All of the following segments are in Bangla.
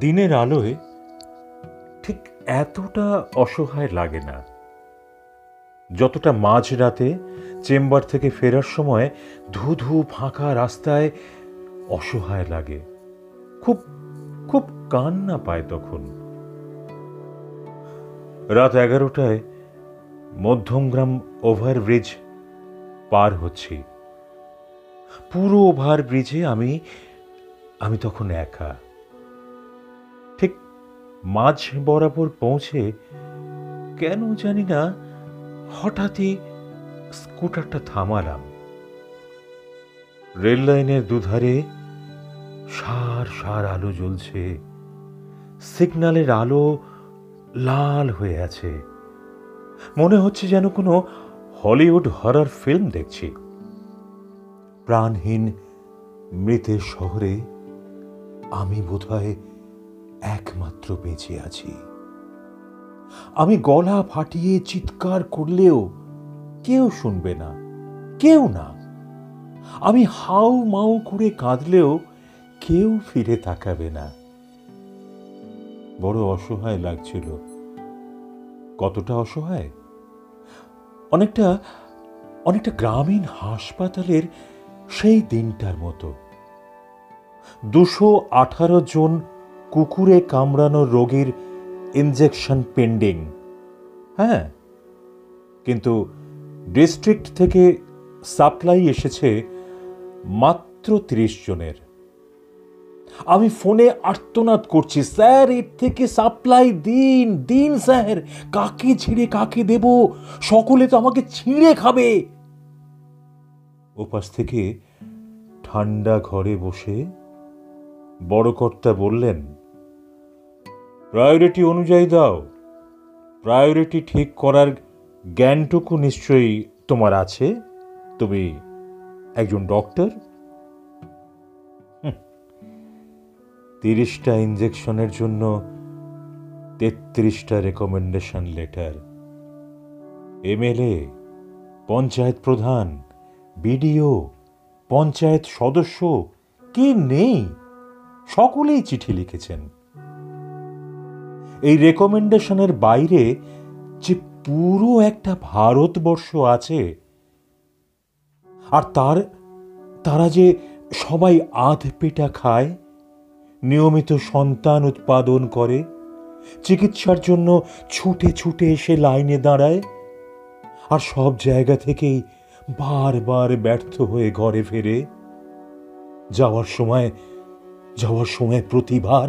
দিনের আলোয় ঠিক এতটা অসহায় লাগে না। যতটা মাঝরাতে চেম্বার থেকে ফেরার সময় ধু ধু ফাঁকা রাস্তায় অসহায় লাগে। খুব খুব কান্না পায় তখন। রাত এগারোটায় মধ্যমগ্রাম ওভারব্রিজ পার হচ্ছি। পুরো ওভারব্রিজে আমি আমি তখন একা। মাঝ বরাবর পৌঁছে কেন জানি না হঠাৎই স্কুটারটা থামালাম। রেল লাইনের দুধারে সার সার আলো জ্বলছে। সিগন্যালের আলো লাল হয়ে আছে। মনে হচ্ছে যেন কোনো হলিউড হরর ফিল্ম দেখছি। প্রাণহীন মৃতের শহরে আমি বোধহয় একমাত্র বেঁচে আছি। আমি গলা ফাটিয়ে চিৎকার করলেও কেউ শুনবে না, কেউ না। আমি হাউ মাউ করে কাঁদলেও কেউ ফিরে তাকাবে না। বড় অসহায় লাগছিল। কতটা অসহায়? অনেকটা অনেকটা গ্রামীণ হাসপাতালের সেই দিনটার মতো। দুশো আঠারো জন কুকুরে কামড়ানো রোগীর ইনজেকশন পেন্ডিং হ্যাঁ কিন্তু ডিস্ট্রিক্ট থেকে সাপ্লাই এসেছে মাত্র তিরিশ জনের। আমি ফোনে আর্তনাদ করছি, স্যার, এর থেকে সাপ্লাই দিন দিন স্যার, কাকে ছিঁড়ে কাকে দেব? সকলে তো আমাকে ছিঁড়ে খাবে। ওপাশ থেকে ঠান্ডা ঘরে বসে বড় কর্তা বললেন, প্রায়োরিটি অনুযায়ী দাও। প্রায়োরিটি ঠিক করার জ্ঞানটুকু নিশ্চয়ই তোমার আছে। তুমি একজন ডক্টর? তিরিশটা ইঞ্জেকশনের জন্য তেত্রিশটা রেকমেন্ডেশন লেটার। এমএলএ, পঞ্চায়েত প্রধান, বিডিও, পঞ্চায়েত সদস্য, কে নেই? সকলেই চিঠি লিখেছেন। এই রেকমেন্ডেশনের বাইরে যে পুরো একটা ভারতবর্ষ আছে, আর তার, তারা যে সবাই আধ পেটা খায়, নিয়মিত সন্তান উৎপাদন করে, চিকিৎসার জন্য ছুটে ছুটে এসে লাইনে দাঁড়ায়, আর সব জায়গা থেকেই বারবার ব্যর্থ হয়ে ঘরে ফেরে, যাওয়ার সময় যাওয়ার সময় প্রতিবার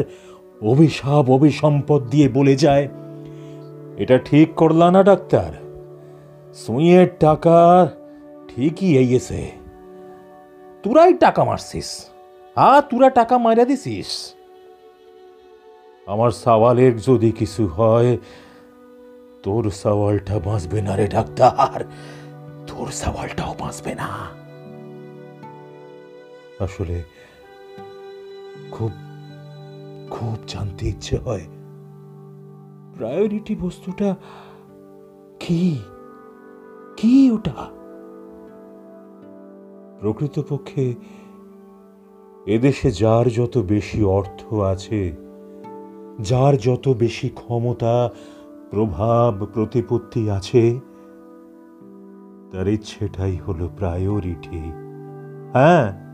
অভিশাপ, অভিসম্পদ দিয়ে বলে যায়, এটা ঠিক করলা না, ডাক্তার? সুইয়ের টাকা ঠিকই এইয়েছে তোরাই টাকা মারছিস? আ তোরা টাকা মারা দিছিস? আমার সওয়ালের যদি কিছু হয়, তোর সওয়ালটা বাঁচবে না রে, ডাক্তার। তোর সওয়ালটাও বাঁচবে না। আসলে খুব খুব জানতে ইচ্ছে হয়। প্রায়োরিটি বস্তুটা কি? কি ওটা? প্রকৃতপক্ষে এদেশে যার যত বেশি অর্থ আছে, যার যত বেশি ক্ষমতা, প্রভাব, প্রতিপত্তি আছে, তার ইচ্ছেটাই হলো প্রায়োরিটি। হ্যাঁ?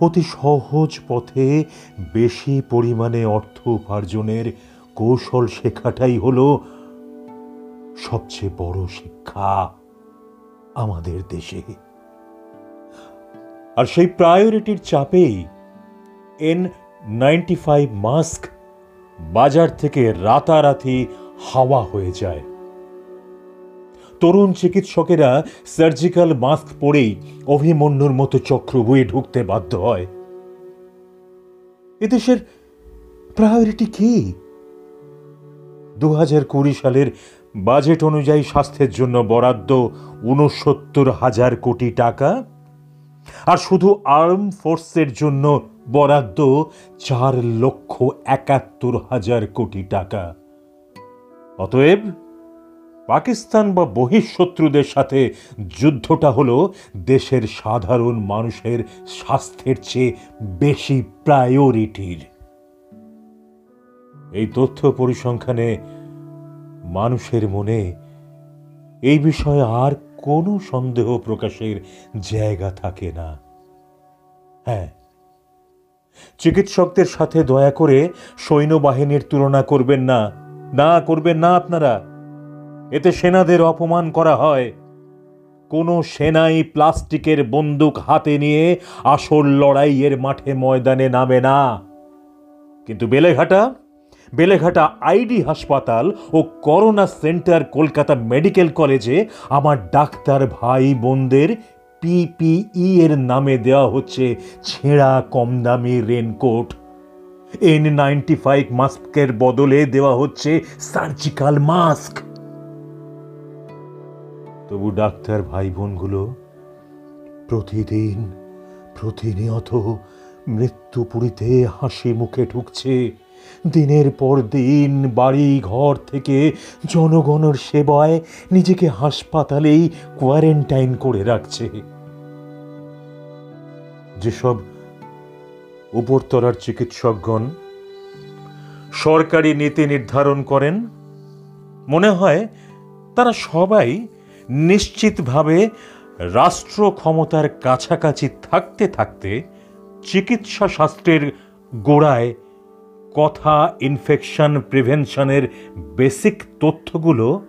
অতি সহজ পথে বেশি পরিমাণে অর্থ উপার্জনের কৌশল শেখাটাই হলো সবচেয়ে বড় শিক্ষা আমাদের দেশে। আর সেই প্রায়োরিটির চাপেই এন নাইনটি ফাইভ মাস্ক বাজার থেকে রাতারাতি হাওয়া হয়ে যায়। তরুণ চিকিৎসকেরা সার্জিক্যাল মাস্ক পরেই অভিমন্যুর মতো চক্র বয়ে ঢুকতে বাধ্য হয়। এদেশের প্রায়োরিটি কি? দু হাজার কুড়ি সালের বাজেট অনুযায়ী স্বাস্থ্যের জন্য বরাদ্দ উনসত্তর হাজার কোটি টাকা? আর শুধু আর্ম ফোর্সের জন্য বরাদ্দ চার লক্ষ একাত্তর হাজার কোটি টাকা। অতএব পাকিস্তান বা বহিঃশত্রুদের সাথে যুদ্ধটা হলো দেশের সাধারণ মানুষের স্বাস্থ্যের চেয়ে বেশি প্রায়োরিটির। এই তথ্য পরিসংখ্যানে মানুষের মনে এই বিষয়ে আর কোনো সন্দেহ প্রকাশের জায়গা থাকে না। হ্যাঁ চিকিৎসকদের সাথে দয়া করে সৈন্যবাহিনীর তুলনা করবেন না। না, করবেন না আপনারা। এতে সেনাদের অপমান করা হয়। কোনো সেনাই প্লাস্টিকের বন্দুক হাতে নিয়ে আসল লড়াইয়ের মাঠে ময়দানে নামে না। কিন্তু বেলেঘাটা বেলেঘাটা আইডি হাসপাতাল ও করোনা সেন্টার কলকাতা মেডিকেল কলেজে আমার ডাক্তার ভাই বোনদের পিপিই এর নামে দেওয়া হচ্ছে ছেঁড়া কম দামি রেনকোট। এন নাইনটি ফাইভ মাস্কের বদলে দেওয়া হচ্ছে সার্জিক্যাল মাস্ক। তবু ডাক্তার ভাই বোনগুলো প্রতিদিন, প্রতিনিয়ত মৃত্যুপুরীতে হাসি মুখে ঢুকছে। দিনের পর দিন বাড়ি ঘর থেকে জনগণের সেবায় নিজেকে হাসপাতালেই কোয়ারেন্টাইন করে রাখছে। যেসব উপরতলার চিকিৎসকগণ সরকারি নীতি নির্ধারণ করেন, মনে হয় তারা সবাই নিশ্চিতভাবে রাষ্ট্র ক্ষমতার কাছাকাছি থাকতে থাকতে চিকিৎসা শাস্ত্রের গোড়ায় কথা ইনফেকশন প্রিভেনশনের বেসিক তথ্যগুলো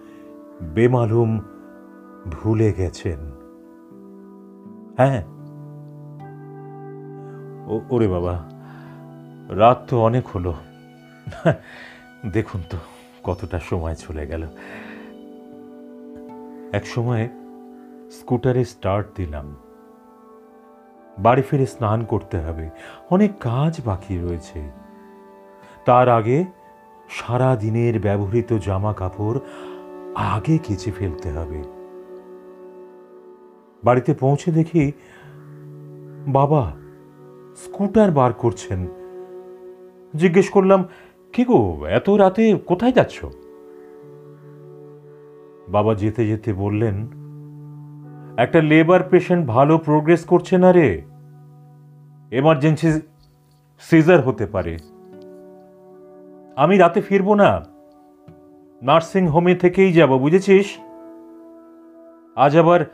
বেমালুম ভুলে গেছেন। হ্যাঁ। ওরে বাবা, রাত তো অনেক হলো। দেখুন তো কতটা সময় চলে গেল। এক সময় স্কুটারে স্টার্ট দিলাম। বাড়ি ফিরে স্নান করতে হবে। অনেক কাজ বাকি রয়েছে। তার আগে সারা দিনের ব্যবহৃত জামা কাপড় আগে কেচে ফেলতে হবে। বাড়িতে পৌঁছে দেখি বাবা স্কুটার বার করছেন। জিজ্ঞেস করলাম, কি গো, এত রাতে কোথায় যাচ্ছ? বাবা যেতে যেতে বললেন, একটা লেবার পেশেন্ট ভালো প্রোগ্রেস করছে না রে। এমার্জেন্সি সিজার হতে পারে। আমি রাতে ফিরবো না। নার্সিং হোমে থেকেই যাব, বুঝেছিস? আজ আবার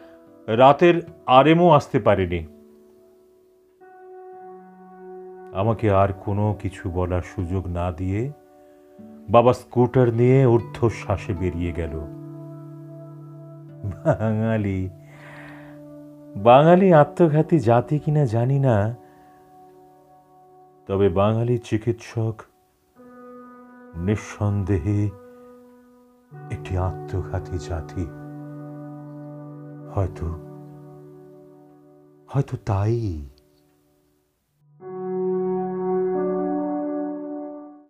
রাতের আরএমও আসতে পারেনি। আমাকে আর কোনো কিছু বলার সুযোগ না দিয়ে বাবা স্কুটার নিয়ে ঊর্ধ্বশ্বাসে বেরিয়ে গেল। বাঙালি। বাঙালি আত্মঘাতী জাতি কিনা জানি না, তবে বাঙালি চিকিৎসক নিঃসন্দেহে একটি আত্মঘাতী জাতি। হয়তো হয়তো তাই।